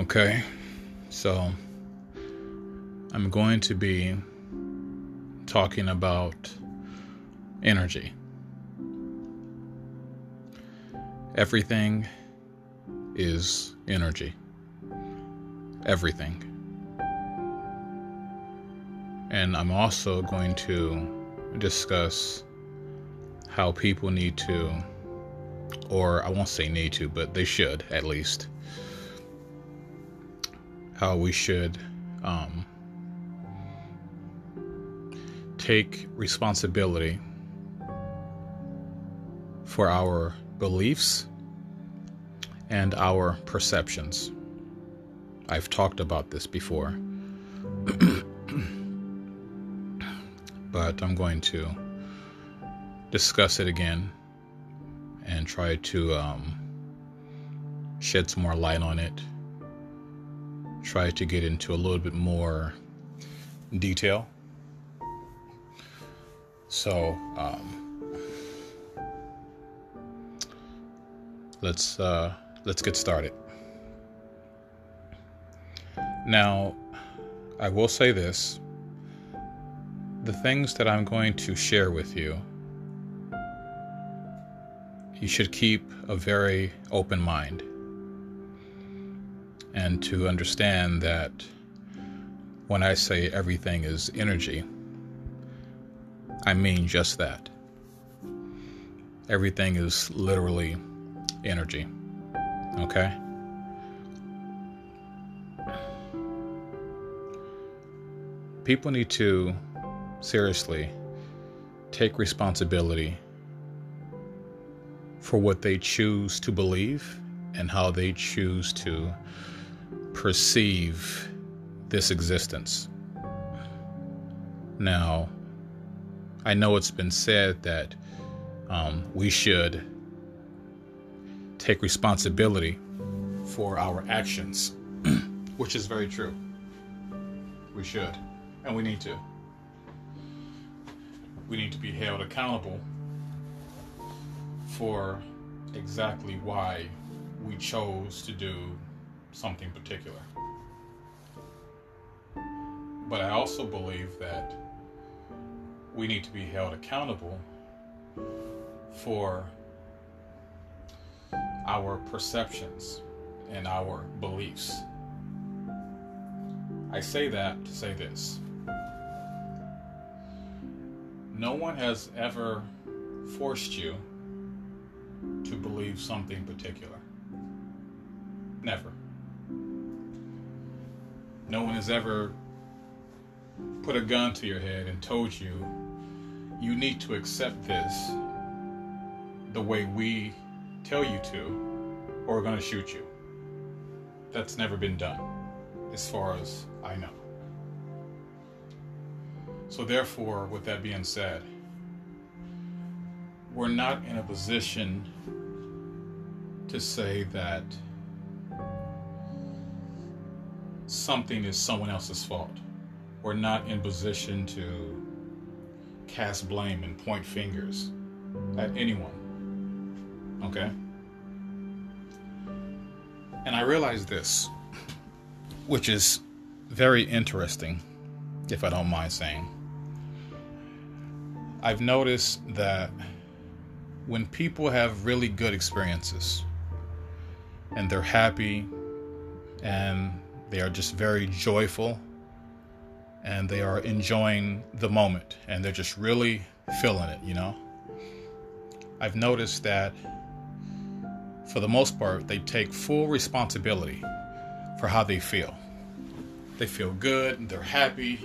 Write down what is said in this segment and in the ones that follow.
Okay, so I'm going to be talking about energy. Everything is energy. Everything. And I'm also going to discuss how people need to, or I won't say need to, but they should at least, how we should um, take responsibility for our beliefs and our perceptions. I've talked about this before, but I'm going to discuss it again and try to um, shed some more light on it try to get into a little bit more detail. So, um, let's uh, let's get started. Now, I will say this: the things that I'm going to share with you, you should keep a very open mind and to understand that when I say everything is energy, I mean just that. Everything is literally energy. Okay? People need to seriously take responsibility for what they choose to believe and how they choose to perceive this existence. Now, I know it's been said that um, we should take responsibility for our actions, which is very true. We should, and we need to. We need to be held accountable for exactly why we chose to do something particular. But I also believe that we need to be held accountable for our perceptions and our beliefs. I say that to say this. No one has ever forced you to believe something particular. Never. No one has ever put a gun to your head and told you you need to accept this the way we tell you to, or we're going to shoot you. That's never been done, as far as I know. So, therefore, with that being said, we're not in a position to say that something is someone else's fault. We're not in position to cast blame and point fingers at anyone. Okay? And I realize this, which is very interesting, if I don't mind saying. I've noticed that when people have really good experiences and they're happy and they are just very joyful and they are enjoying the moment and they're just really feeling it, you know? I've noticed that for the most part, they take full responsibility for how they feel. They feel good and they're happy,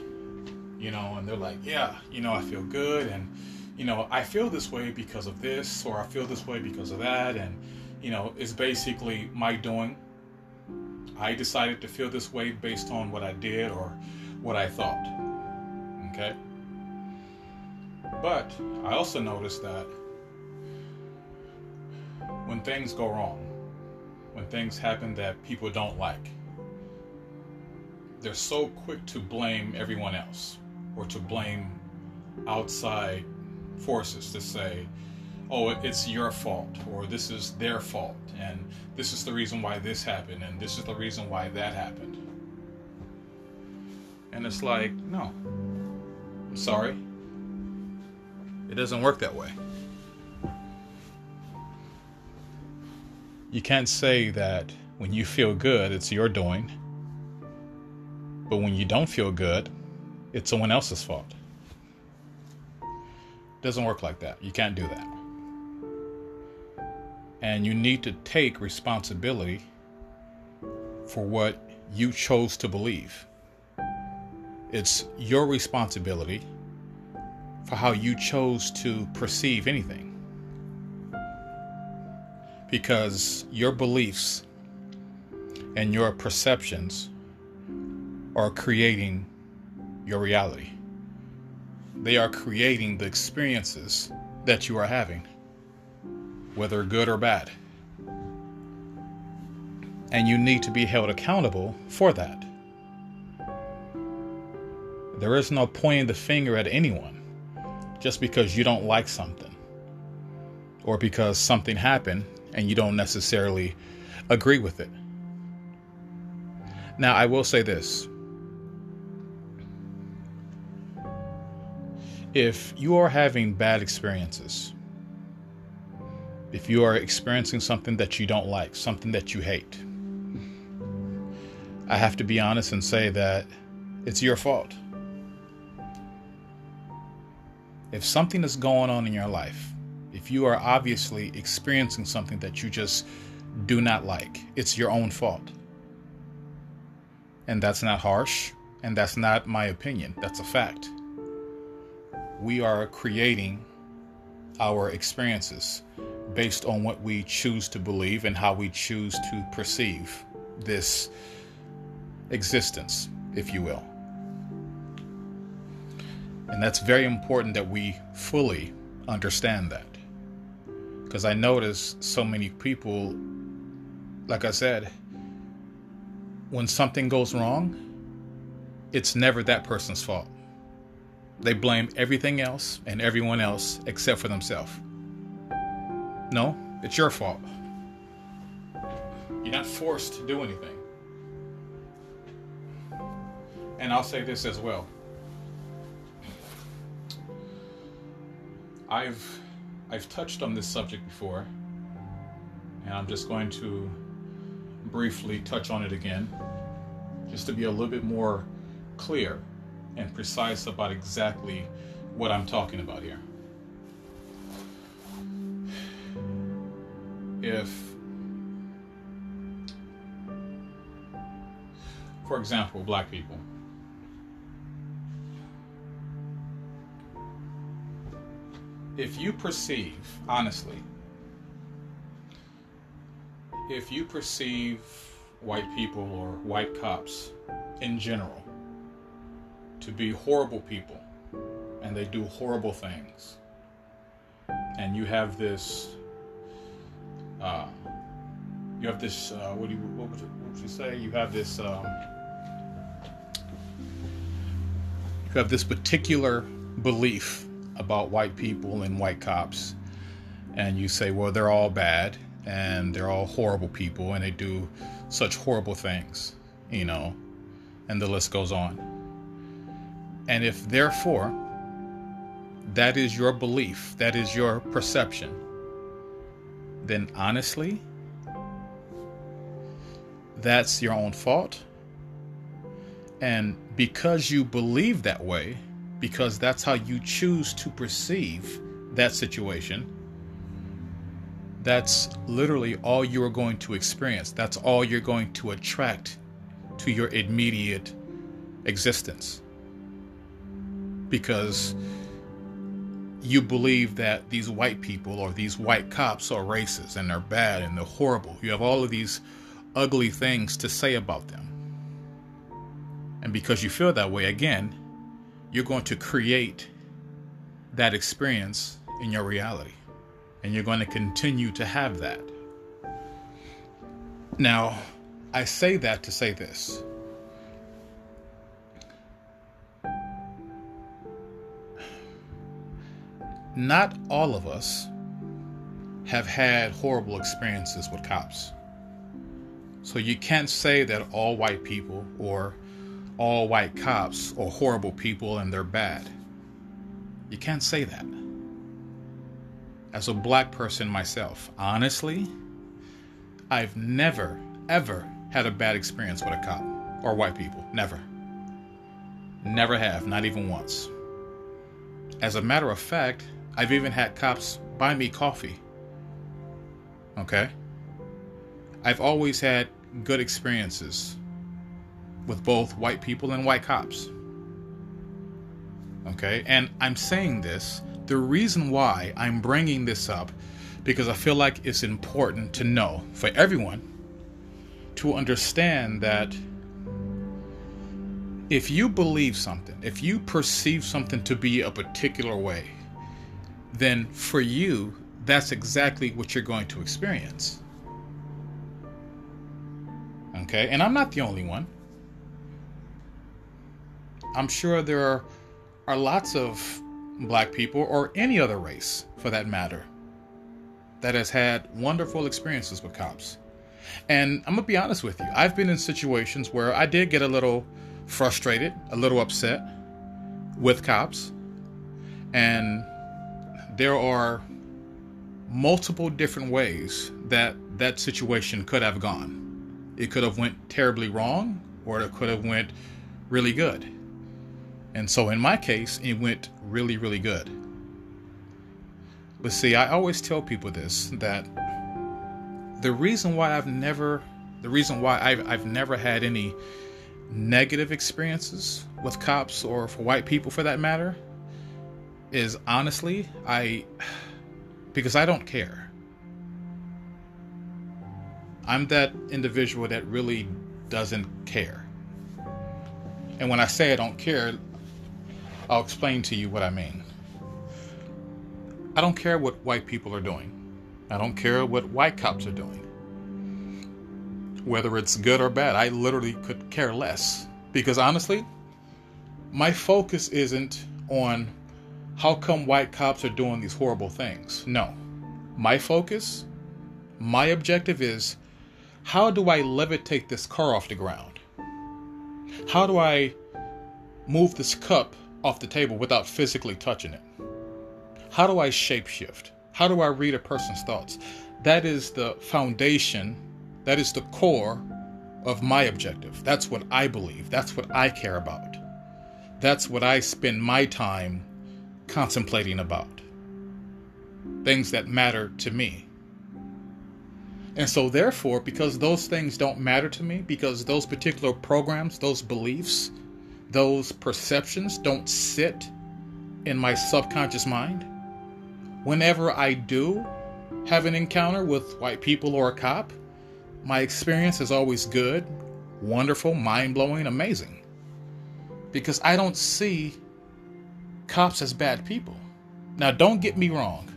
you know, and they're like, yeah, you know, I feel good and, you know, I feel this way because of this or I feel this way because of that. And, you know, it's basically my doing I decided to feel this way based on what I did or what I thought. Okay? But I also noticed that when things go wrong, when things happen that people don't like, they're so quick to blame everyone else or to blame outside forces to say, oh, it's your fault, or this is their fault, and this is the reason why this happened, and this is the reason why that happened. And it's like, no, I'm sorry. It doesn't work that way. You can't say that when you feel good, it's your doing, but when you don't feel good, it's someone else's fault. It doesn't work like that. You can't do that. And you need to take responsibility for what you chose to believe. It's your responsibility for how you chose to perceive anything. Because your beliefs and your perceptions are creating your reality. They are creating the experiences that you are having, whether good or bad. And you need to be held accountable for that. There is no pointing the finger at anyone just because you don't like something or because something happened and you don't necessarily agree with it. Now, I will say this if you are having bad experiences, if you are experiencing something that you don't like, something that you hate, I have to be honest and say that it's your fault. If something is going on in your life, if you are obviously experiencing something that you just do not like, it's your own fault. And that's not harsh, and that's not my opinion, that's a fact. We are creating our experiences based on what we choose to believe and how we choose to perceive this existence, if you will. And that's very important that we fully understand that. Because I notice so many people, like I said, when something goes wrong, it's never that person's fault. They blame everything else and everyone else except for themselves. No, it's your fault. You're not forced to do anything. And I'll say this as well I've I've touched on this subject before, and I'm just going to briefly touch on it again, just to be a little bit more clear and precise about exactly what I'm talking about here. If, for example, black people, if you perceive, honestly, if you perceive white people or white cops in general to be horrible people and they do horrible things, and you have this, uh, you have this, uh, what, do you, what, would you, what would you say? You have this, um, you have this particular belief about white people and white cops, and you say, well, they're all bad and they're all horrible people and they do such horrible things, you know, and the list goes on. And if therefore that is your belief, that is your perception, then honestly, that's your own fault. And because you believe that way, because that's how you choose to perceive that situation. That's literally all you are going to experience. That's all you're going to attract to your immediate existence. Because you believe that these white people or these white cops are racist and they're bad and they're horrible. You have all of these ugly things to say about them. And because you feel that way, again, you're going to create that experience in your reality. And you're going to continue to have that. Now, I say that to say this. Not all of us have had horrible experiences with cops. So you can't say that all white people or all white cops are horrible people and they're bad. You can't say that. As a black person myself, honestly, I've never, ever had a bad experience with a cop or white people. Never. Never have, not even once. As a matter of fact, I've even had cops buy me coffee. Okay? I've always had good experiences with both white people and white cops. Okay? And I'm saying this, the reason why I'm bringing this up, because I feel like it's important to know for everyone to understand that if you believe something, if you perceive something to be a particular way, then for you, that's exactly what you're going to experience. Okay? And I'm not the only one. I'm sure there are, are lots of black people, or any other race for that matter, that has had wonderful experiences with cops. And I'm to be honest with you, I've been in situations where I did get a little frustrated, a little upset with cops. And there are multiple different ways that that situation could have gone. It could have went terribly wrong or it could have went really good. And so in my case, it went really really good. But see, I always tell people this that the reason why I've never the reason why I've, I've never had any negative experiences with cops or for white people for that matter is honestly I because I don't care. I'm that individual that really doesn't care. And when I say I don't care, I'll explain to you what I mean. I don't care what white people are doing. I don't care what white cops are doing whether it's good or bad. I literally could care less. Because honestly, my focus isn't on how come white cops are doing these horrible things. No. My focus, my objective is how do I levitate this car off the ground? How do I move this cup off the table without physically touching it? How do I shapeshift? How do I read a person's thoughts? That is the foundation that is the core of my objective. That's what I believe. That's what I care about. That's what I spend my time contemplating about. Things that matter to me. And so, therefore, because those things don't matter to me, because those particular programs, those beliefs, those perceptions don't sit in my subconscious mind, whenever I do have an encounter with white people or a cop, my experience is always good, wonderful, mind blowing, amazing. Because I don't see cops as bad people. Now, don't get me wrong.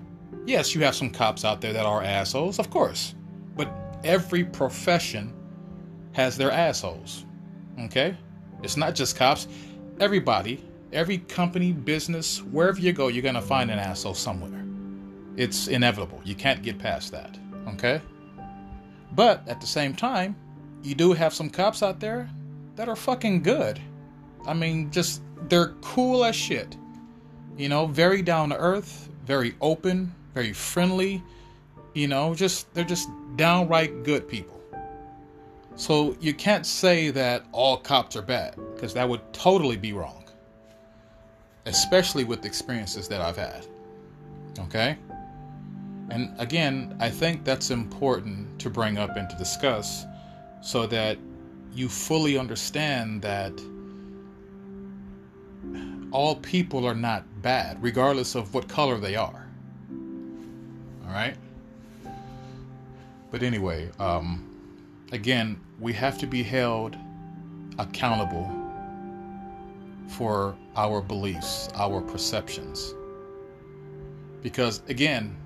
Yes, you have some cops out there that are assholes, of course. But every profession has their assholes. Okay? It's not just cops. Everybody, every company, business, wherever you go, you're going to find an asshole somewhere. It's inevitable. You can't get past that. Okay? But at the same time, you do have some cops out there that are fucking good. I mean, just they're cool as shit. You know, very down to earth, very open, very friendly. You know, just they're just downright good people. So you can't say that all cops are bad because that would totally be wrong. Especially with the experiences that I've had. Okay? And again, I think that's important to bring up and to discuss so that you fully understand that all people are not bad, regardless of what color they are. All right? But anyway, um, again, we have to be held accountable for our beliefs, our perceptions. Because again,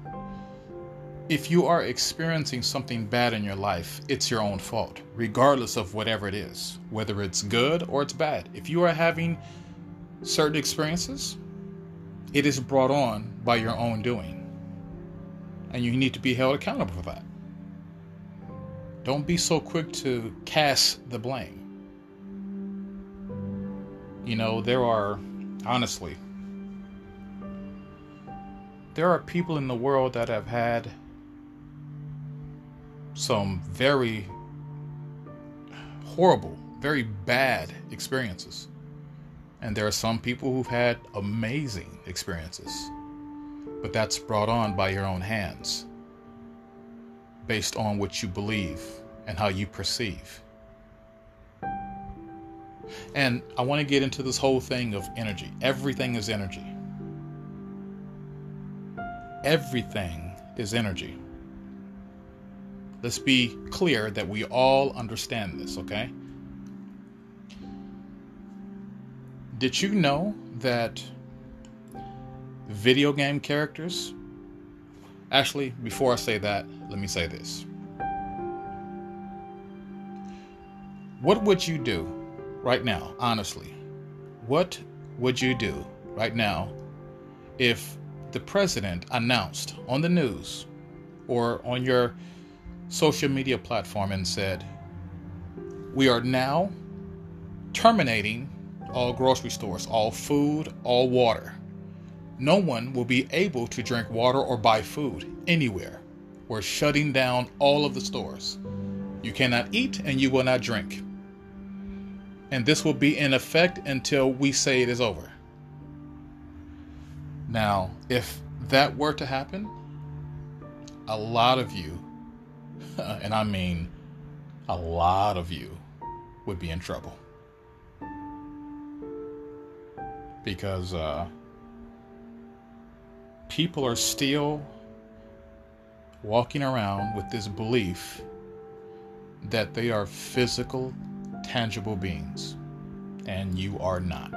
if you are experiencing something bad in your life, it's your own fault, regardless of whatever it is, whether it's good or it's bad. If you are having certain experiences, it is brought on by your own doing. And you need to be held accountable for that. Don't be so quick to cast the blame. You know, there are, honestly, there are people in the world that have had some very horrible, very bad experiences. And there are some people who've had amazing experiences. But that's brought on by your own hands, based on what you believe and how you perceive. And I want to get into this whole thing of energy. Everything is energy. Everything is energy. Let's be clear that we all understand this, okay? Did you know that video game characters? Actually, before I say that, let me say this. What would you do right now, honestly? What would you do right now if the president announced on the news or on your social media platform and said, We are now terminating all grocery stores, all food, all water. No one will be able to drink water or buy food anywhere. We're shutting down all of the stores. You cannot eat and you will not drink. And this will be in effect until we say it is over. Now, if that were to happen, a lot of you and I mean a lot of you, would be in trouble. Because uh, people are still walking around with this belief that they are physical, tangible beings, and you are not.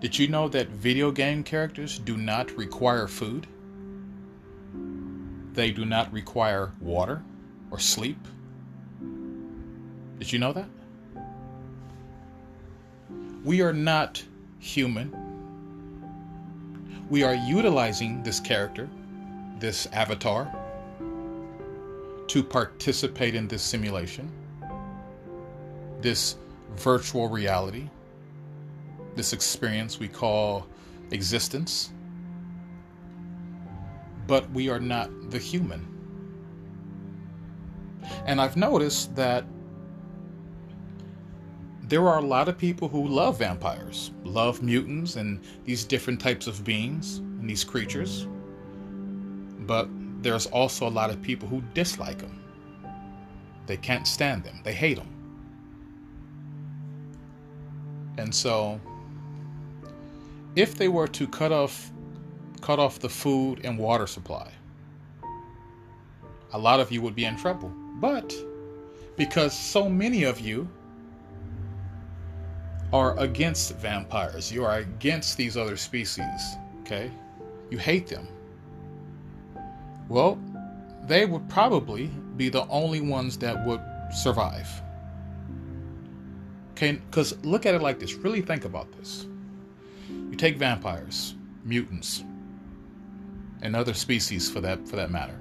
Did you know that video game characters do not require food? they do not require water or sleep. Did you know that? We are not human. We are utilizing this character, this avatar, to participate in this simulation, this virtual reality, this experience we call existence but we are not the human. And I've noticed that there are a lot of people who love vampires, love mutants and these different types of beings and these creatures. But there's also a lot of people who dislike them. They can't stand them, they hate them. And so, if they were to cut off cut off the food and water supply. A lot of you would be in trouble. But because so many of you are against vampires, you are against these other species, okay? You hate them. Well, they would probably be the only ones that would survive. Okay, because look at it like this. Really think about this. You take vampires, mutants, and other species for that for that matter.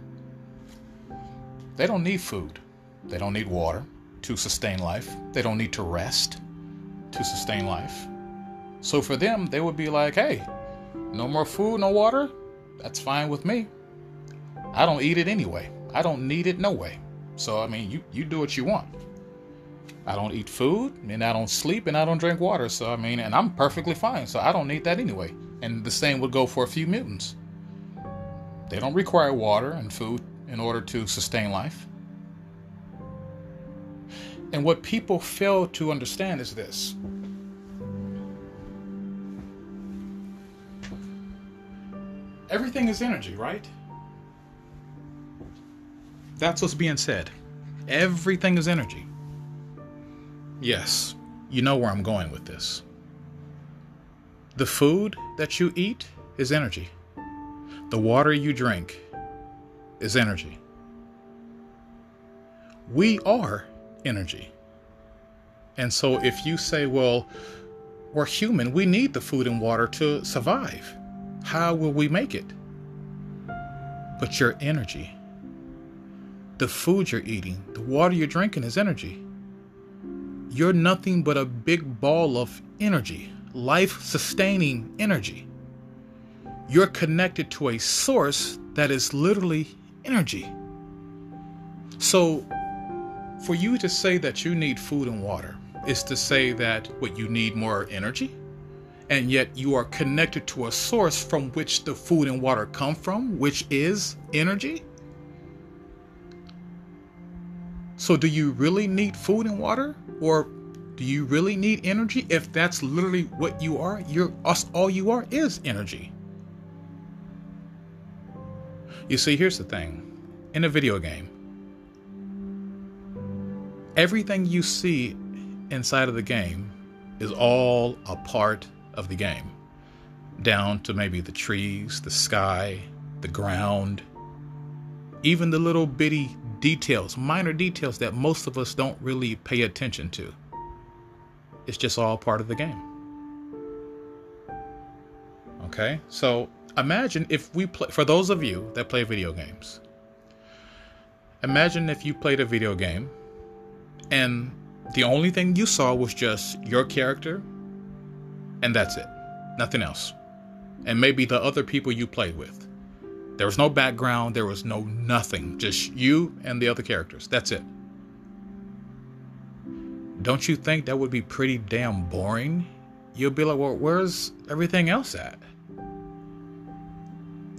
They don't need food. They don't need water to sustain life. They don't need to rest to sustain life. So for them, they would be like, "Hey, no more food, no water. That's fine with me. I don't eat it anyway. I don't need it no way. So I mean, you you do what you want. I don't eat food, and I don't sleep, and I don't drink water. So I mean, and I'm perfectly fine. So I don't need that anyway. And the same would go for a few mutants. They don't require water and food in order to sustain life. And what people fail to understand is this everything is energy, right? That's what's being said. Everything is energy. Yes, you know where I'm going with this. The food that you eat is energy. The water you drink is energy. We are energy. And so if you say, well, we're human, we need the food and water to survive, how will we make it? but your energy. The food you're eating, the water you're drinking is energy. You're nothing but a big ball of energy, life sustaining energy. You're connected to a source that is literally energy. So, for you to say that you need food and water is to say that what you need more energy, and yet you are connected to a source from which the food and water come from, which is energy. So, do you really need food and water, or do you really need energy? If that's literally what you are, you're us all you are is energy. You see, here's the thing: in a video game, everything you see inside of the game is all a part of the game, down to maybe the trees, the sky, the ground, even the little bitty details, minor details that most of us don't really pay attention to. It's just all part of the game. Okay, so imagine if we play, for those of you that play video games, imagine if you played a video game and the only thing you saw was just your character, and that's it. Nothing else. And maybe the other people you played with. There was no background, there was no nothing, just you and the other characters. That's it. Don't you think that would be pretty damn boring? You'll be like, well, where's everything else at?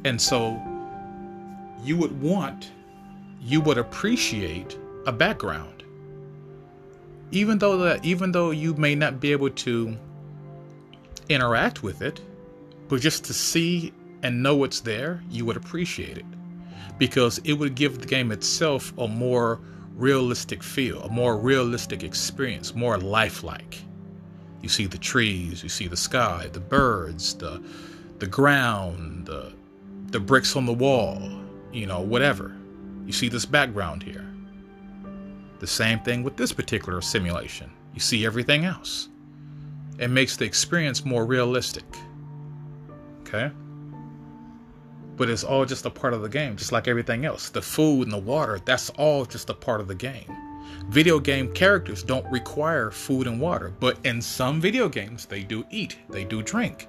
And so you would want, you would appreciate a background. Even though that even though you may not be able to interact with it, but just to see and know it's there, you would appreciate it because it would give the game itself a more realistic feel, a more realistic experience, more lifelike. You see the trees, you see the sky, the birds, the the ground, the the bricks on the wall, you know, whatever. You see this background here. The same thing with this particular simulation. You see everything else. It makes the experience more realistic. Okay? but it's all just a part of the game, just like everything else. The food and the water, that's all just a part of the game. Video game characters don't require food and water, but in some video games, they do eat, they do drink.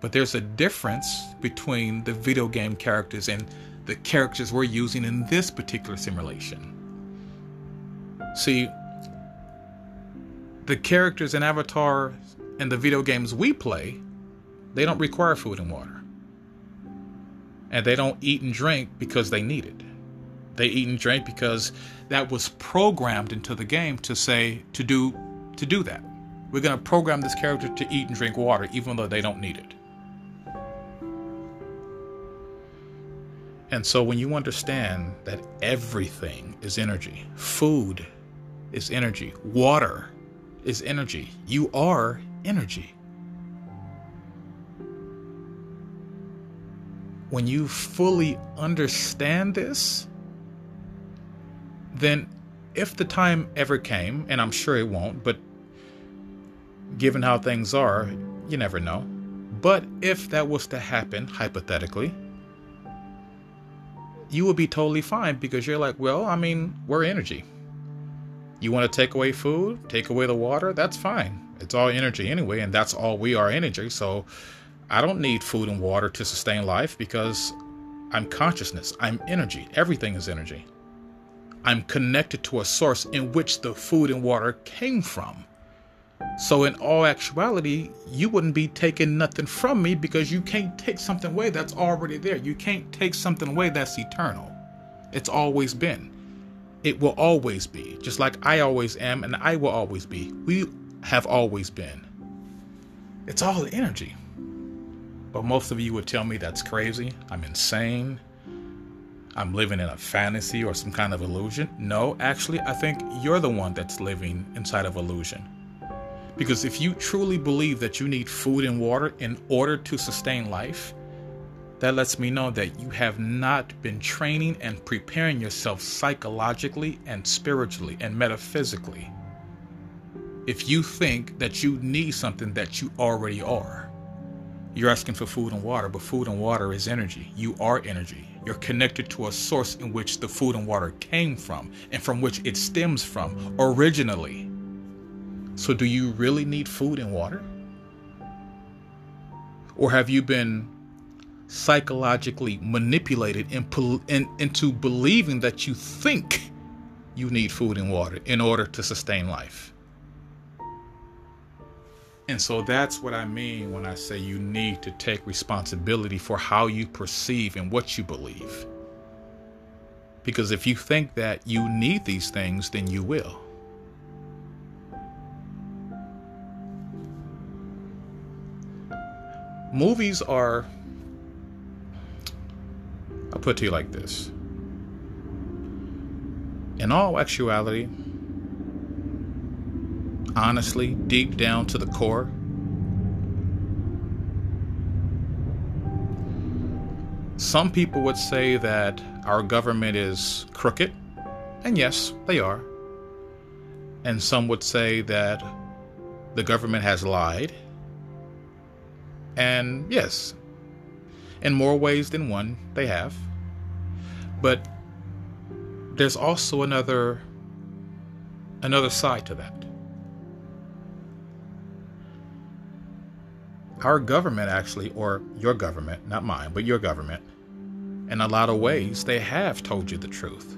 But there's a difference between the video game characters and the characters we're using in this particular simulation. See, the characters in Avatar and the video games we play, they don't require food and water and they don't eat and drink because they need it. They eat and drink because that was programmed into the game to say to do to do that. We're going to program this character to eat and drink water even though they don't need it. And so when you understand that everything is energy, food is energy, water is energy, you are energy. when you fully understand this, then if the time ever came, and I'm sure it won't, but given how things are, you never know. But if that was to happen, hypothetically, you would be totally fine because you're like, well, I mean, we're energy. You want to take away food, take away the water, that's fine. It's all energy anyway, and that's all we are energy. So I don't need food and water to sustain life because I'm consciousness, I'm energy. Everything is energy. I'm connected to a source in which the food and water came from. So, in all actuality, you wouldn't be taking nothing from me because you can't take something away that's already there. You can't take something away that's eternal. It's always been. It will always be, just like I always am and I will always be. We have always been. It's all energy. But most of you would tell me that's crazy. I'm insane. I'm living in a fantasy or some kind of illusion. No, actually, I think you're the one that's living inside of illusion. Because if you truly believe that you need food and water in order to sustain life, that lets me know that you have not been training and preparing yourself psychologically and spiritually and metaphysically. If you think that you need something that you already are. You're asking for food and water, but food and water is energy. You are energy. You're connected to a source in which the food and water came from and from which it stems from originally. So, do you really need food and water? Or have you been psychologically manipulated in, in, into believing that you think you need food and water in order to sustain life? And so that's what I mean when I say you need to take responsibility for how you perceive and what you believe. Because if you think that you need these things, then you will. Movies are, I'll put it to you like this. In all actuality, honestly, deep down to the core, some people would say that our government is crooked, and yes, they are. And some would say that the government has lied. And yes, in more ways than one, they have. But there's also another another side to that. our government actually, or your government, not mine, but your government, in a lot of ways, they have told you the truth.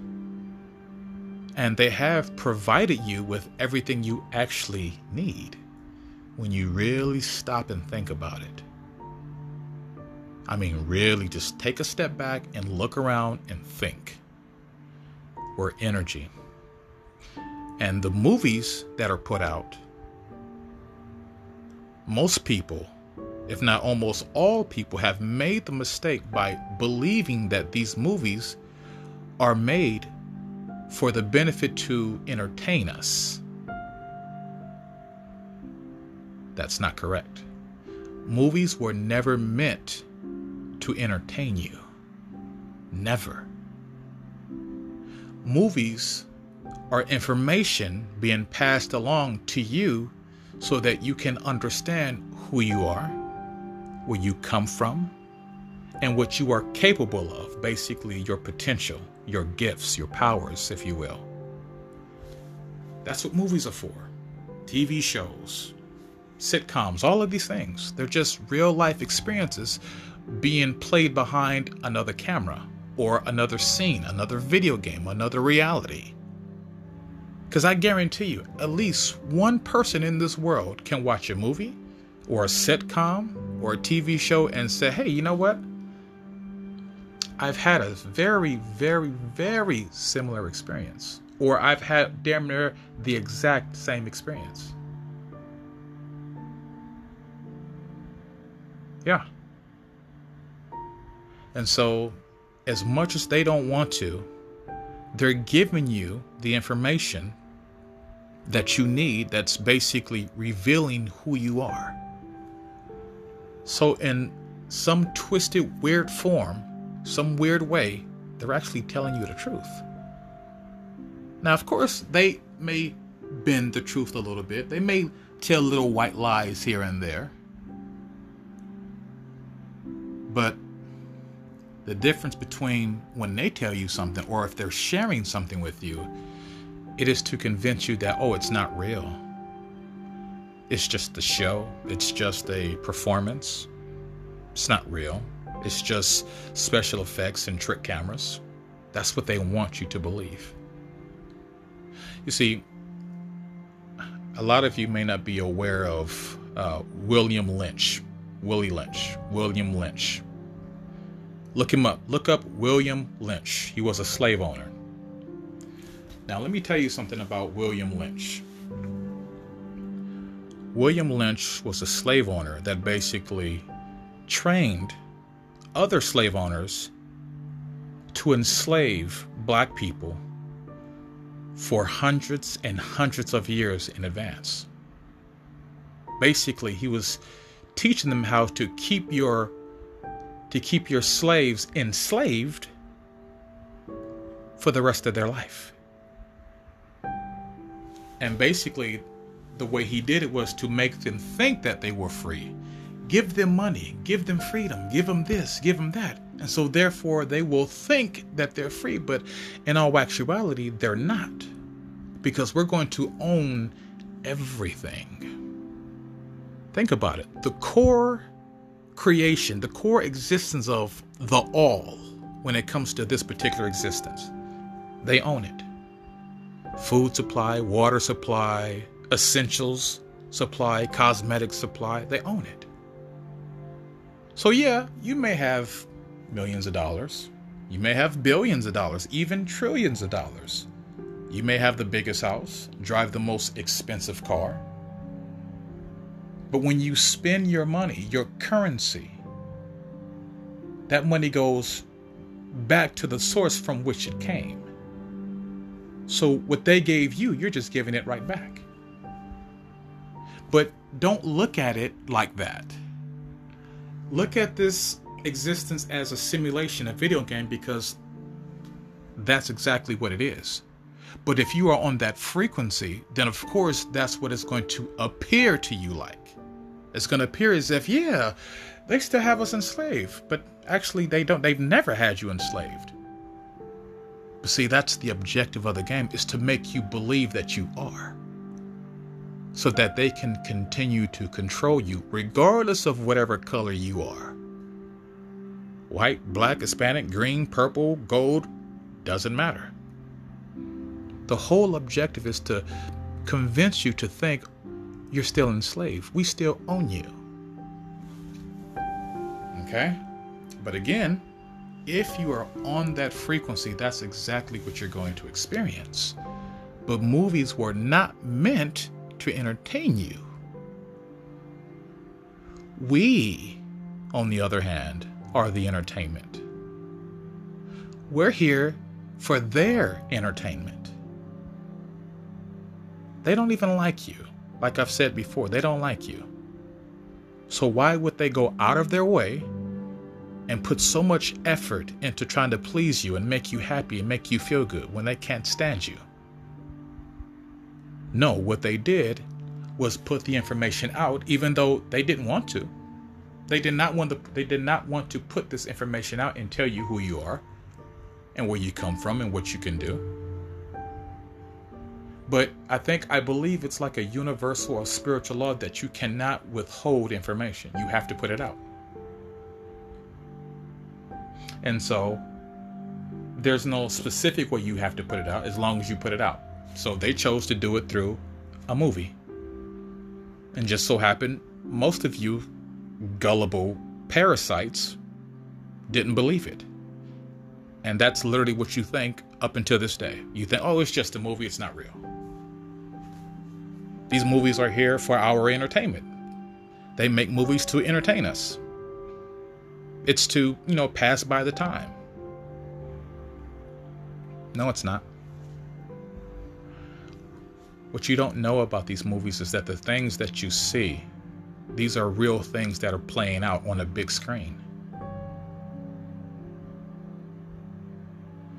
And they have provided you with everything you actually need when you really stop and think about it. I mean, really just take a step back and look around and think. We're energy. And the movies that are put out, most people if not almost all people, have made the mistake by believing that these movies are made for the benefit to entertain us. That's not correct. Movies were never meant to entertain you. Never. Movies are information being passed along to you so that you can understand who you are where you come from, and what you are capable of basically, your potential, your gifts, your powers, if you will. That's what movies are for. TV shows, sitcoms, all of these things. They're just real life experiences being played behind another camera or another scene, another video game, another reality. Because I guarantee you, at least one person in this world can watch a movie or a sitcom or a TV show and say, hey, you know what? I've had a very, very, very similar experience. Or I've had damn near the exact same experience. Yeah. And so, as much as they don't want to, they're giving you the information that you need that's basically revealing who you are. So, in some twisted, weird form, some weird way, they're actually telling you the truth. Now, of course, they may bend the truth a little bit, they may tell little white lies here and there. But the difference between when they tell you something or if they're sharing something with you, it is to convince you that, oh, it's not real it's just the show, it's just a performance. It's not real. It's just special effects and trick cameras. That's what they want you to believe. You see, a lot of you may not be aware of uh, William Lynch. Willie Lynch. William Lynch. Look him up. Look up William Lynch. He was a slave owner. Now, let me tell you something about William Lynch. William Lynch was a slave owner that basically trained other slave owners to enslave black people for hundreds and hundreds of years in advance. Basically, he was teaching them how to keep your to keep your slaves enslaved for the rest of their life. And basically, the way he did it was to make them think that they were free, give them money, give them freedom, give them this, give them that. And so, therefore, they will think that they're free, but in all actuality, they're not. Because we're going to own everything. Think about it. The core creation, the core existence of the all, when it comes to this particular existence, they own it. Food supply, water supply, essentials supply, cosmetic supply, they own it. So, yeah, you may have millions of dollars. You may have billions of dollars, even trillions of dollars. You may have the biggest house, drive the most expensive car. But when you spend your money, your currency, that money goes back to the source from which it came. So what they gave you, you're just giving it right back. But don't look at it like that. Look at this existence as a simulation, a video game, because that's exactly what it is. But if you are on that frequency, then of course that's what it's going to appear to you like. It's going to appear as if, yeah, they still have us enslaved, but actually they don't. They've never had you enslaved. But see, that's the objective of the game is to make you believe that you are. So that they can continue to control you regardless of whatever color you are. White, black, Hispanic, green, purple, gold, doesn't matter. The whole objective is to convince you to think you're still enslaved. We still own you. Okay? But again, if you are on that frequency, that's exactly what you're going to experience. But movies were not meant to entertain you. We, on the other hand, are the entertainment. We're here for their entertainment. They don't even like you. Like I've said before, they don't like you. So why would they go out of their way and put so much effort into trying to please you and make you happy and make you feel good when they can't stand you? No, what they did was put the information out even though they didn't want to. They did not want to they did not want to put this information out and tell you who you are and where you come from and what you can do. But I think, I believe it's like a universal or spiritual law that you cannot withhold information. You have to put it out. And so there's no specific way you have to put it out as long as you put it out. So they chose to do it through a movie. And just so happened, most of you gullible parasites didn't believe it. And that's literally what you think up until this day. You think, oh, it's just a movie, it's not real. These movies are here for our entertainment. They make movies to entertain us. It's to, you know, pass by the time. No, it's not. What you don't know about these movies is that the things that you see, these are real things that are playing out on a big screen.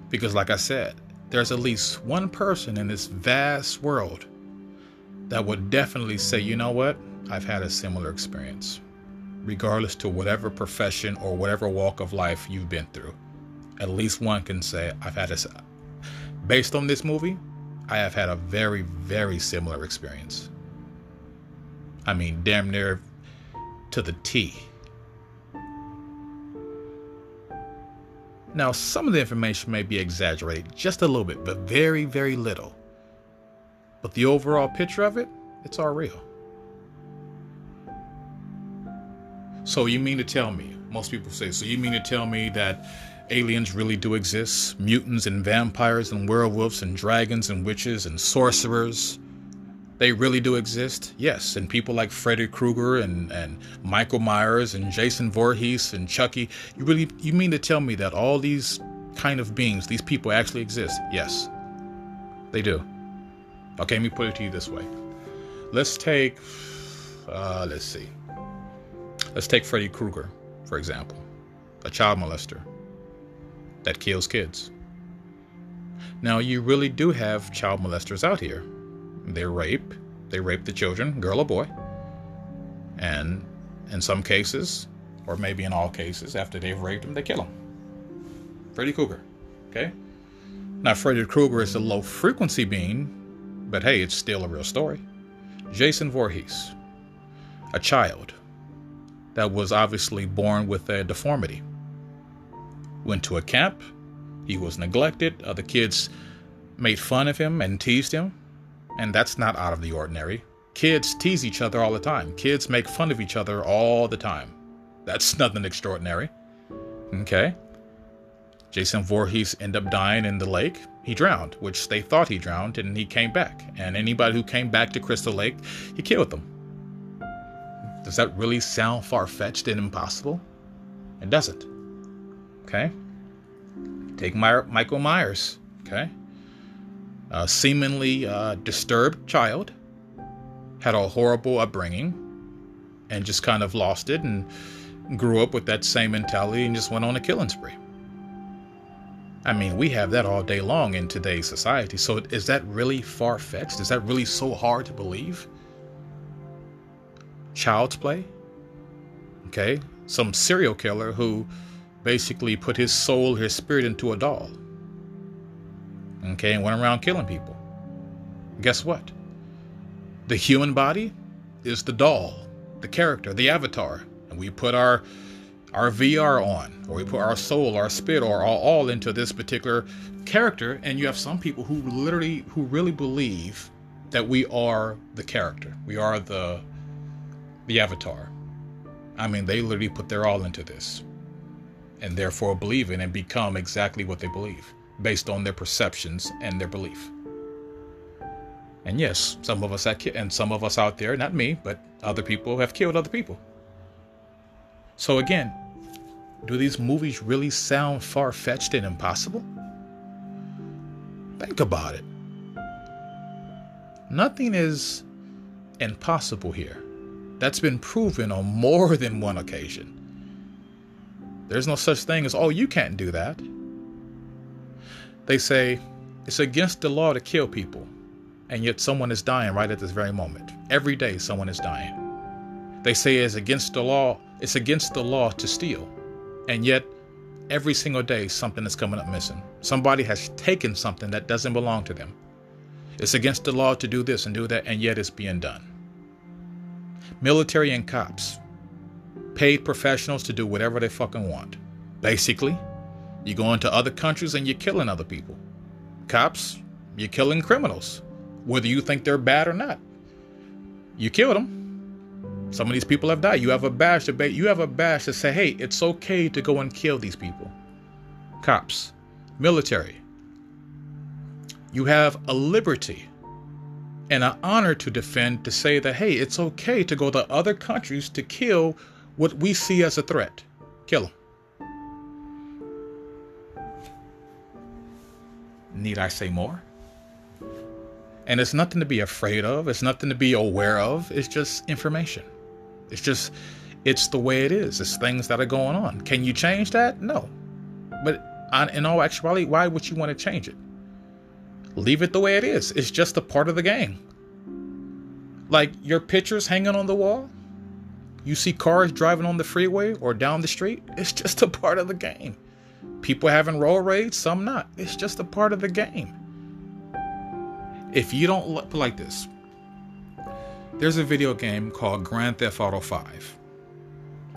Because, like I said, there's at least one person in this vast world that would definitely say, you know what, I've had a similar experience, regardless to whatever profession or whatever walk of life you've been through. At least one can say, I've had a, based on this movie, I have had a very, very similar experience. I mean, damn near to the T. Now, some of the information may be exaggerated just a little bit, but very, very little. But the overall picture of it, it's all real. So you mean to tell me, most people say, so you mean to tell me that aliens really do exist? Mutants and vampires and werewolves and dragons and witches and sorcerers? They really do exist? Yes. And people like Freddy Krueger and, and Michael Myers and Jason Voorhees and Chucky, you really you mean to tell me that all these kind of beings, these people actually exist? Yes. They do. Okay, let me put it to you this way. Let's take, uh, let's see. Let's take Freddy Krueger, for example, a child molester that kills kids. Now, you really do have child molesters out here. They rape, they rape the children, girl or boy, and In some cases, or maybe in all cases, after they've raped them, they kill them. Freddy Krueger. Okay? Now, Freddy Krueger is a low frequency being, but hey, it's still a real story. Jason Voorhees, a child that was obviously born with a deformity, went to a camp. He was neglected. Other kids made fun of him and teased him. And that's not out of the ordinary. Kids tease each other all the time. Kids make fun of each other all the time. That's nothing extraordinary. Okay. Jason Voorhees ended up dying in the lake. He drowned, which they thought he drowned, and he came back. And anybody who came back to Crystal Lake, he killed them. Does that really sound far fetched and impossible? It doesn't. Okay? Take My- Michael Myers. Okay? A seemingly uh, disturbed child, had a horrible upbringing, and just kind of lost it and grew up with that same mentality and just went on a killing spree. I mean, we have that all day long in today's society. So is that really far fetched? Is that really so hard to believe? Child's play? Okay. Some serial killer who basically put his soul, his spirit into a doll. Okay. And went around killing people. Guess what? The human body is the doll, the character, the avatar. And we put our our VR on, or we put our soul, our spirit, or our all into this particular character, and you have some people who literally, who really believe that we are the character, we are the the avatar. I mean, they literally put their all into this, and therefore believe in and become exactly what they believe, based on their perceptions and their belief. And yes, some of us have, and some of us out there, not me, but other people have killed other people. So again, do these movies really sound far fetched and impossible? Think about it. Nothing is impossible here. That's been proven on more than one occasion. There's no such thing as, oh, you can't do that. They say it's against the law to kill people, and yet someone is dying right at this very moment. Every day, someone is dying. They say it's against the law, it's against the law to steal, and yet, every single day, something is coming up missing. Somebody has taken something that doesn't belong to them. It's against the law to do this and do that, and yet it's being done. Military and cops, paid professionals to do whatever they fucking want. Basically, you go into other countries and you're killing other people. Cops, you're killing criminals, whether you think they're bad or not. You killed them. Some of these people have died. You have a badge to you have a badge to say, hey, it's okay to go and kill these people. Cops, military. You have a liberty and an honor to defend to say that, hey, it's okay to go to other countries to kill what we see as a threat. Kill them. Need I say more? And it's nothing to be afraid of. It's nothing to be aware of. It's just information. It's just, it's the way it is. It's things that are going on. Can you change that? No. But in all actuality, why would you want to change it? Leave it the way it is. It's just a part of the game. Like your pictures hanging on the wall, you see cars driving on the freeway or down the street, it's just a part of the game. People having roll rage, some not. It's just a part of the game. If you don't look like this, there's a video game called Grand Theft Auto 5.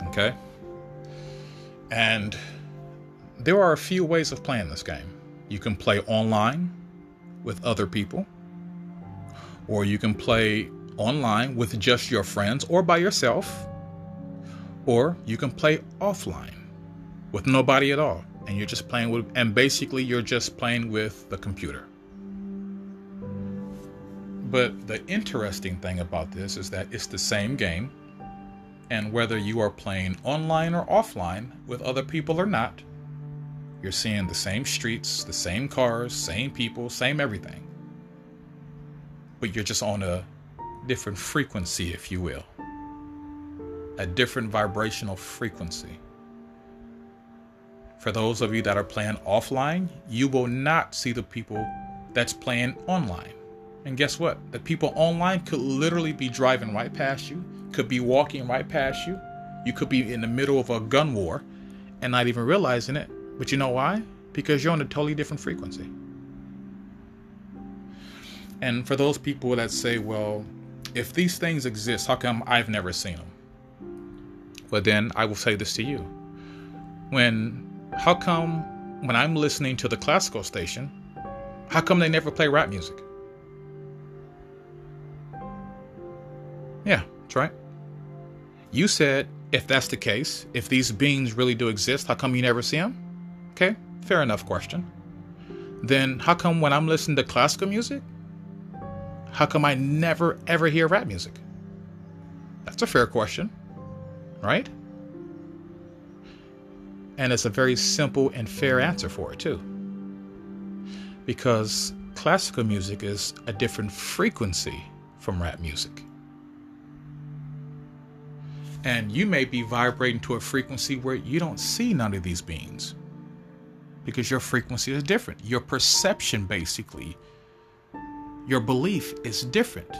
Okay? And there are a few ways of playing this game. You can play online with other people, or you can play online with just your friends or by yourself, or you can play offline with nobody at all. And you're just playing with, and basically you're just playing with the computer. But the interesting thing about this is that it's the same game, and whether you are playing online or offline with other people or not, you're seeing the same streets, the same cars, same people, same everything. But you're just on a different frequency, if you will, a different vibrational frequency. For those of you that are playing offline, you will not see the people that's playing online. And guess what? The people online could literally be driving right past you, could be walking right past you, You could be in the middle of a gun war and not even realizing it. But you know why? Because you're on a totally different frequency. And for those people that say, well, if these things exist, how come I've never seen them? Well, then I will say this to you. When, how come when I'm listening to the classical station, how come they never play rap music? Yeah, that's right. You said if that's the case, if these beings really do exist, how come you never see them? Okay, fair enough question. Then how come when I'm listening to classical music, how come I never ever hear rap music? That's a fair question, right? And it's a very simple and fair answer for it, too. Because classical music is a different frequency from rap music. And you may be vibrating to a frequency where you don't see none of these beings because your frequency is different. Your perception, basically, your belief is different.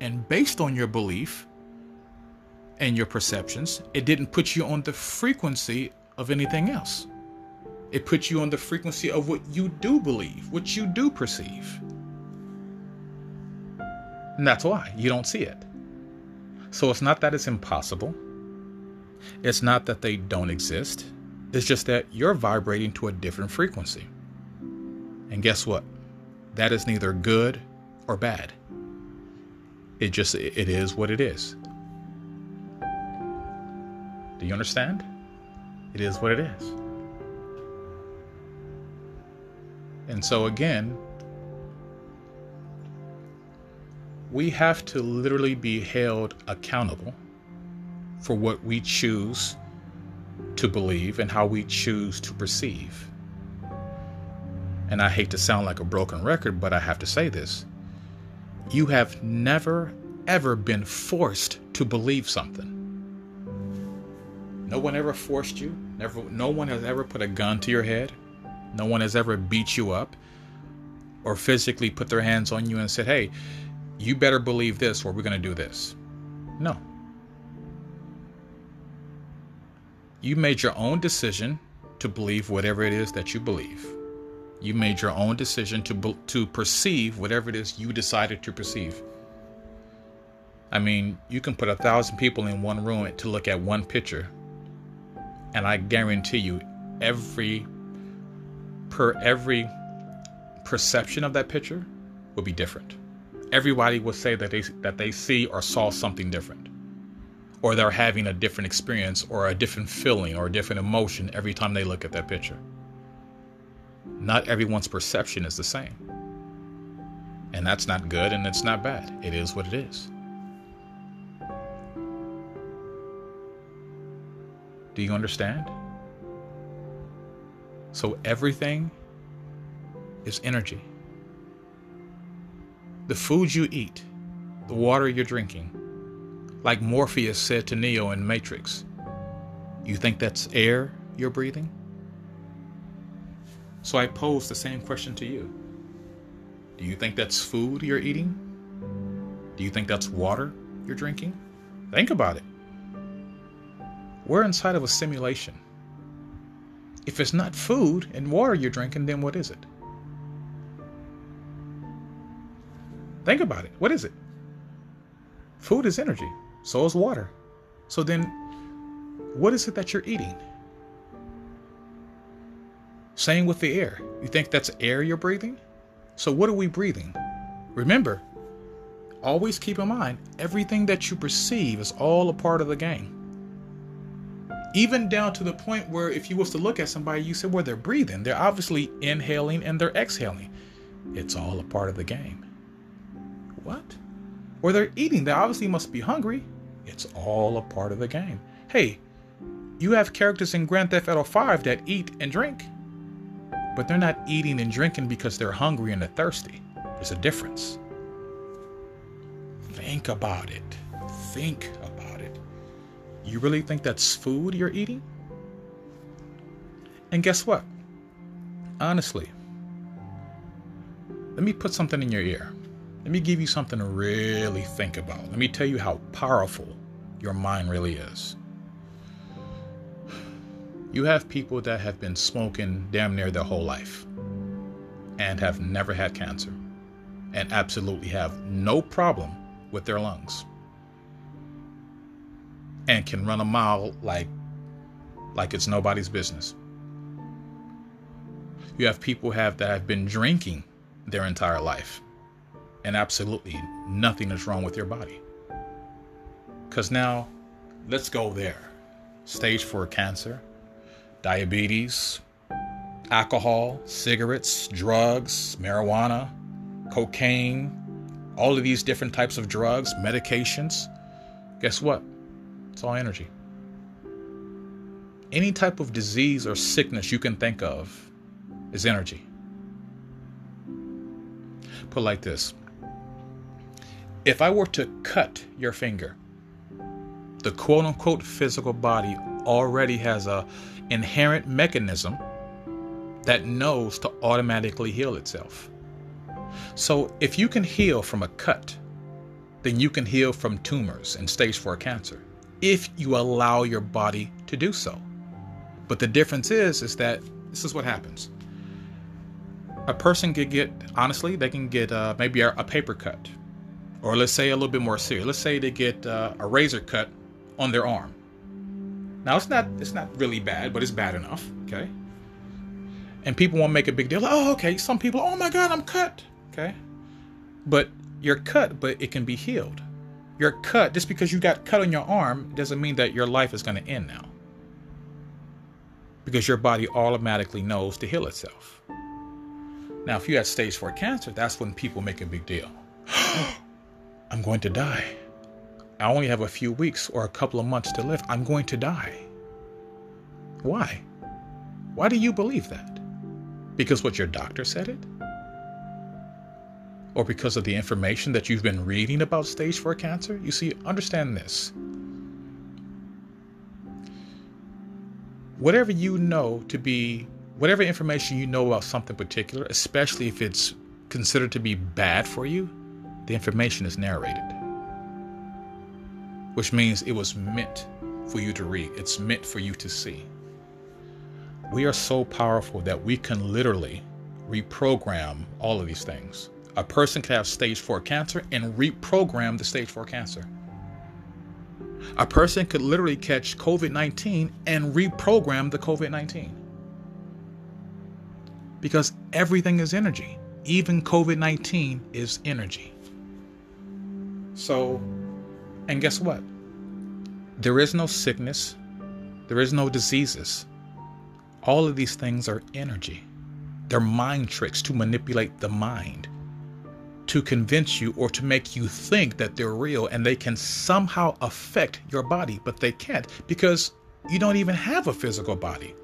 And based on your belief and your perceptions, it didn't put you on the frequency of anything else. It puts you on the frequency of what you do believe, what you do perceive. And that's why you don't see it. So it's not that it's impossible. It's not that they don't exist. It's just that you're vibrating to a different frequency. And guess what? That is neither good or bad. It just it is what it is. Do you understand? It is what it is. And so again, we have to literally be held accountable for what we choose to believe and how we choose to perceive. And I hate to sound like a broken record, but I have to say this. You have never, ever been forced to believe something. No one ever forced you. Never, no one has ever put a gun to your head. No one has ever beat you up or physically put their hands on you and said, hey, you better believe this or we're going to do this. No. You made your own decision to believe whatever it is that you believe. You made your own decision to to perceive whatever it is you decided to perceive. I mean, you can put a thousand people in one room to look at one picture, and I guarantee you, every per every perception of that picture will be different. Everybody will say that they that they see or saw something different or they're having a different experience or a different feeling or a different emotion every time they look at that picture. Not everyone's perception is the same. And that's not good and it's not bad. It is what it is. Do you understand? So everything is energy. The food you eat, the water you're drinking, like Morpheus said to Neo in Matrix. You think that's air you're breathing? So I pose the same question to you. Do you think that's food you're eating? Do you think that's water you're drinking? Think about it. We're inside of a simulation. If it's not food and water you're drinking, then what is it? Think about it. What is it? Food is energy. So is water. So then, what is it that you're eating? Same with the air. You think that's air you're breathing? So, what are we breathing? Remember, always keep in mind everything that you perceive is all a part of the game. Even down to the point where if you was to look at somebody, you said, well, they're breathing. They're obviously inhaling and they're exhaling. It's all a part of the game. What? Or they're eating. They obviously must be hungry. It's all a part of the game. Hey, you have characters in Grand Theft Auto 5 that eat and drink, but they're not eating and drinking because they're hungry and they're thirsty. There's a difference. Think about it. Think about it. You really think that's food you're eating? And guess what? Honestly, let me put something in your ear. Let me give you something to really think about. Let me tell you how powerful your mind really is. You have people that have been smoking damn near their whole life and have never had cancer and absolutely have no problem with their lungs and can run a mile like like it's nobody's business. You have people have that have been drinking their entire life and absolutely nothing is wrong with your body. Cuz now let's go there. Stage 4 cancer, diabetes, alcohol, cigarettes, drugs, marijuana, cocaine, all of these different types of drugs, medications. Guess what? It's all energy. Any type of disease or sickness you can think of is energy. Put like this if I were to cut your finger, the quote unquote physical body already has a inherent mechanism that knows to automatically heal itself. So if you can heal from a cut, then you can heal from tumors and stage 4 cancer if you allow your body to do so. But the difference is is that this is what happens. A person could get honestly, they can get uh, maybe a, a, paper cut, or let's say a little bit more serious. Let's say they get uh, a razor cut on their arm. Now it's not it's not really bad, but it's bad enough. Okay. And people won't make a big deal. Oh, okay. Some people, oh my God, I'm cut. Okay. But you're cut, but it can be healed. You're cut just because you got cut on your arm doesn't mean that your life is going to end now. Because your body automatically knows to heal itself. Now, if you had stage 4 cancer, that's when people make a big deal. I'm going to die. I only have a few weeks or a couple of months to live. I'm going to die. Why? Why do you believe that? Because what your doctor said it? Or because of the information that you've been reading about stage 4 cancer? You see, understand this. Whatever you know to be, whatever information you know about something particular, especially if it's considered to be bad for you, the information is narrated which means it was meant for you to read, it's meant for you to see. We are so powerful that we can literally reprogram all of these things. A person could have stage 4 cancer and reprogram the stage 4 cancer. A person could literally catch COVID 19 and reprogram the COVID 19. Because everything is energy. Even COVID 19 is energy. So, and guess what? There is no sickness, there is no diseases. All of these things are energy. They're mind tricks to manipulate the mind, to convince you or to make you think that they're real and they can somehow affect your body, but they can't because you don't even have a physical body,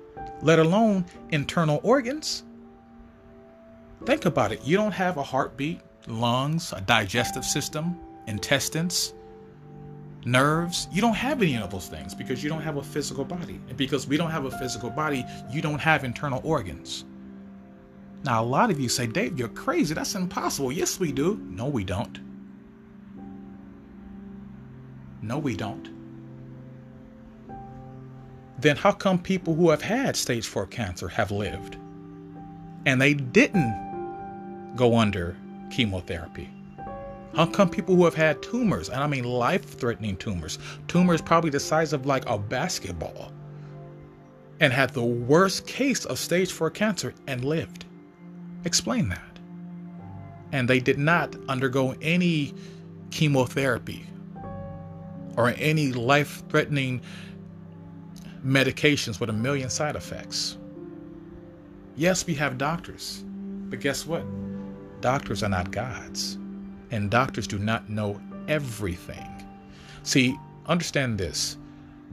let alone internal organs. Think about it. You don't have a heartbeat, lungs, a digestive system, intestines, nerves. You don't have any of those things because you don't have a physical body. And because we don't have a physical body, you don't have internal organs. Now, a lot of you say, Dave, you're crazy. That's impossible. Yes, we do. No, we don't. No, we don't. Then how come people who have had stage 4 cancer have lived and they didn't go under chemotherapy? How come people who have had tumors, and I mean life threatening tumors, tumors probably the size of like a basketball, and had the worst case of stage 4 cancer and lived? Explain that. And they did not undergo any chemotherapy or any life threatening medications with a million side effects. Yes, we have doctors, but guess what? Doctors are not gods and doctors do not know everything. See, understand this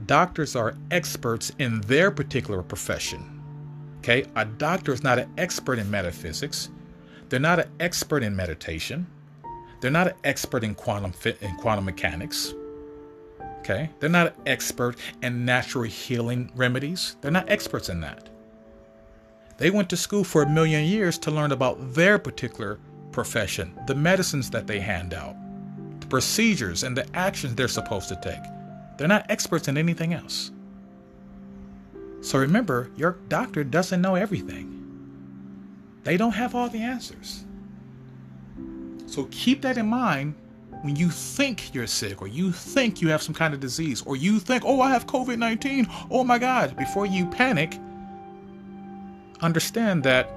doctors are experts in their particular profession. Okay, a doctor is not an expert in metaphysics, they're not an expert in meditation, they're not an expert in quantum in quantum mechanics. Okay, they're not an expert in natural healing remedies, they're not experts in that. They went to school for a million years to learn about their particular profession, the medicines that they hand out, the procedures and the actions they're supposed to take. They're not experts in anything else. So remember, your doctor doesn't know everything. They don't have all the answers. So keep that in mind when you think you're sick or you think you have some kind of disease or you think, oh, I have COVID 19. Oh my God. Before you panic, understand that,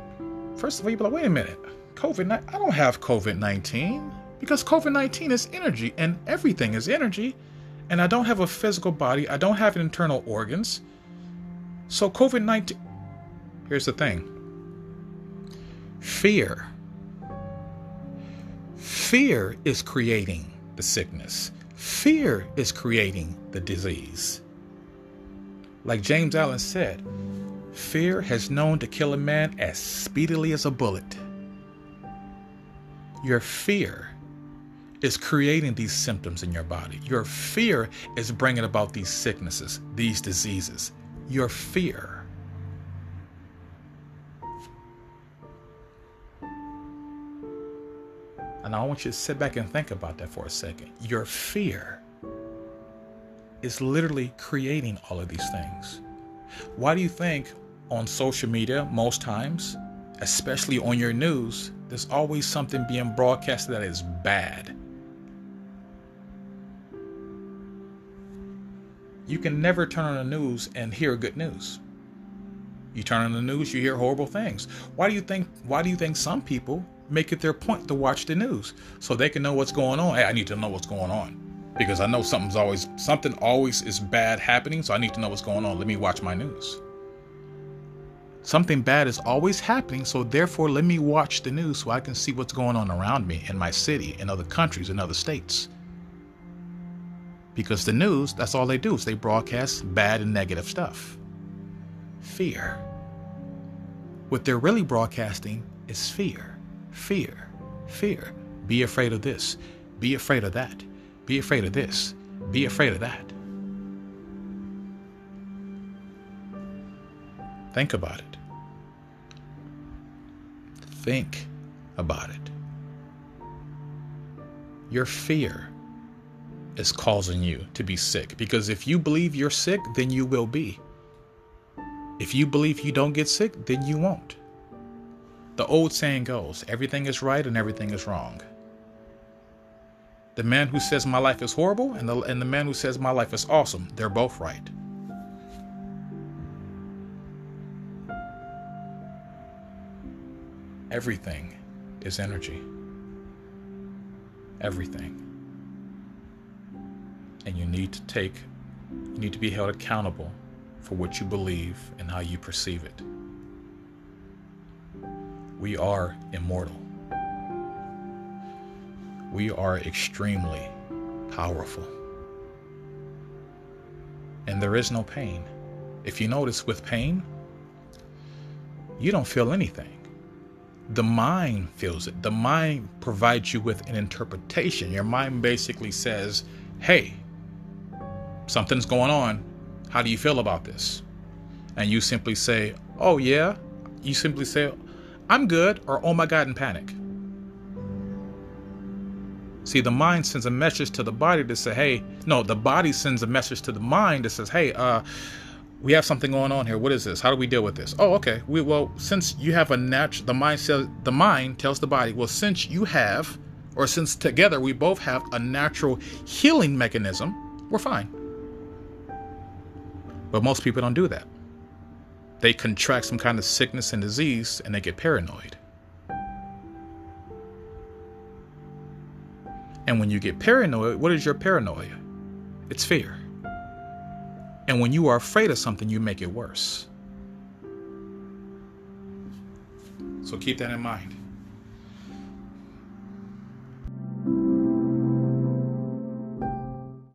first of all, you be like, wait a minute, COVID, I don't have COVID 19 because COVID 19 is energy and everything is energy. And I don't have a physical body, I don't have internal organs. So, COVID 19, here's the thing fear. Fear is creating the sickness. Fear is creating the disease. Like James Allen said, fear has known to kill a man as speedily as a bullet. Your fear is creating these symptoms in your body. Your fear is bringing about these sicknesses, these diseases. Your fear. And I want you to sit back and think about that for a second. Your fear is literally creating all of these things. Why do you think on social media, most times, especially on your news, there's always something being broadcast that is bad? You can never turn on the news and hear good news. You turn on the news, you hear horrible things. Why do you think why do you think some people make it their point to watch the news so they can know what's going on. Hey, I need to know what's going on because I know something's always something always is bad happening, so I need to know what's going on. Let me watch my news. Something bad is always happening, so therefore let me watch the news so I can see what's going on around me in my city, in other countries, in other states. Because the news, that's all they do is they broadcast bad and negative stuff. Fear. What they're really broadcasting is fear fear, fear. Be afraid of this. Be afraid of that. Be afraid of this. Be afraid of that. Think about it. Think about it. Your fear is causing you to be sick because if you believe you're sick, then you will be. If you believe you don't get sick, then you won't. The old saying goes everything is right and everything is wrong. The man who says my life is horrible and the, and the man who says my life is awesome, they're both right. Everything is energy. Everything. And you need to take, you need to be held accountable for what you believe and how you perceive it we are immortal. We are extremely powerful. And there is no pain. If you notice with pain, you don't feel anything. The mind feels it. The mind provides you with an interpretation. Your mind basically says, hey, something's going on. How do you feel about this? And you simply say, oh, yeah. You simply say, I'm good, or oh my God, in panic. See, the mind sends a message to the body to say, hey, no, the body sends a message to the mind that says, hey, uh, we have something going on here. What is this? How do we deal with this? Oh, okay. We well, since you have a natural, the mind says the mind tells the body, well, since you have, or since together we both have a natural healing mechanism, we're fine. But most people don't do that they contract some kind of sickness and disease and they get paranoid. And when you get paranoid, what is your paranoia? It's fear. And when you are afraid of something, you make it worse. So keep that in mind.